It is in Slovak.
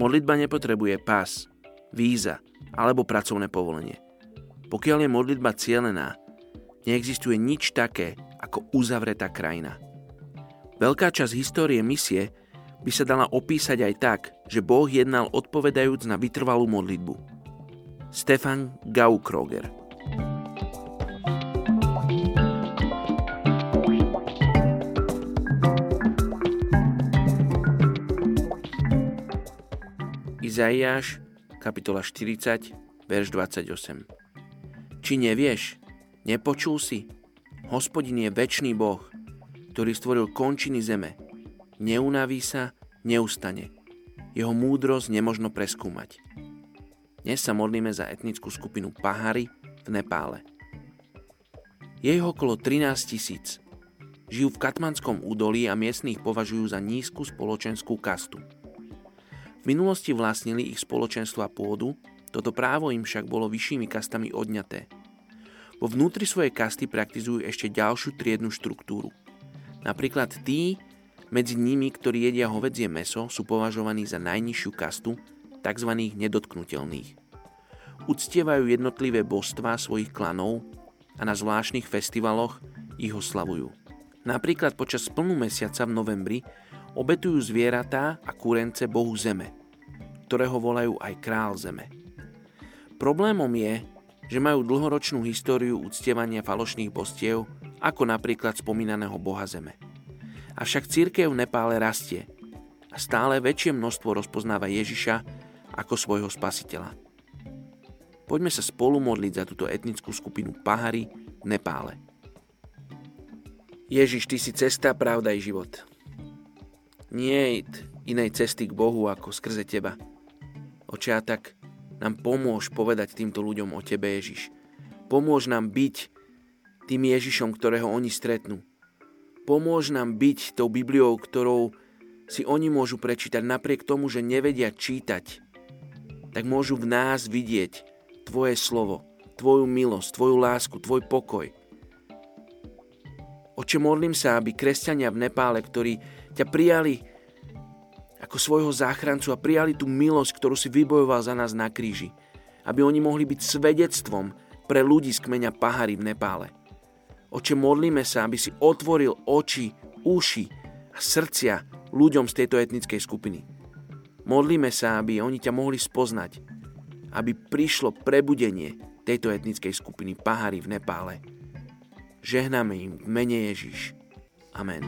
Modlitba nepotrebuje pás, víza alebo pracovné povolenie. Pokiaľ je modlitba cielená, neexistuje nič také ako uzavretá krajina. Veľká časť histórie misie by sa dala opísať aj tak, že Boh jednal odpovedajúc na vytrvalú modlitbu. Stefan Gaukroger Izaiáš, kapitola 40, verš 28. Či nevieš, nepočul si? Hospodin je väčší Boh, ktorý stvoril končiny zeme, neunaví sa, neustane. Jeho múdrosť nemožno preskúmať. Dnes sa modlíme za etnickú skupinu Pahary v Nepále. Je ich okolo 13 tisíc. Žijú v Katmanskom údolí a miestných považujú za nízku spoločenskú kastu. V minulosti vlastnili ich spoločenstvo a pôdu, toto právo im však bolo vyššími kastami odňaté. Vo vnútri svojej kasty praktizujú ešte ďalšiu triednu štruktúru. Napríklad tí, medzi nimi, ktorí jedia hovedzie meso, sú považovaní za najnižšiu kastu, tzv. nedotknutelných. Uctievajú jednotlivé božstvá svojich klanov a na zvláštnych festivaloch ich oslavujú. Napríklad počas plnú mesiaca v novembri obetujú zvieratá a kúrence Bohu Zeme, ktorého volajú aj král Zeme. Problémom je, že majú dlhoročnú históriu uctievania falošných bostiev, ako napríklad spomínaného Boha Zeme. Avšak církev v Nepále rastie a stále väčšie množstvo rozpoznáva Ježiša ako svojho spasiteľa. Poďme sa spolu modliť za túto etnickú skupinu Pahary v Nepále. Ježiš, Ty si cesta, pravda i život. Nie je inej cesty k Bohu ako skrze Teba. Oče, a tak nám pomôž povedať týmto ľuďom o Tebe, Ježiš. Pomôž nám byť tým Ježišom, ktorého oni stretnú. Pomôž nám byť tou Bibliou, ktorou si oni môžu prečítať napriek tomu, že nevedia čítať. Tak môžu v nás vidieť Tvoje slovo, Tvoju milosť, Tvoju lásku, Tvoj pokoj. Oče, modlím sa, aby kresťania v Nepále, ktorí ťa prijali ako svojho záchrancu a prijali tú milosť, ktorú si vybojoval za nás na kríži, aby oni mohli byť svedectvom pre ľudí z kmeňa Pahary v Nepále. Oče, modlíme sa, aby si otvoril oči, uši a srdcia ľuďom z tejto etnickej skupiny. Modlíme sa, aby oni ťa mohli spoznať, aby prišlo prebudenie tejto etnickej skupiny Pahary v Nepále. Žehnáme im v mene Ježiš. Amen.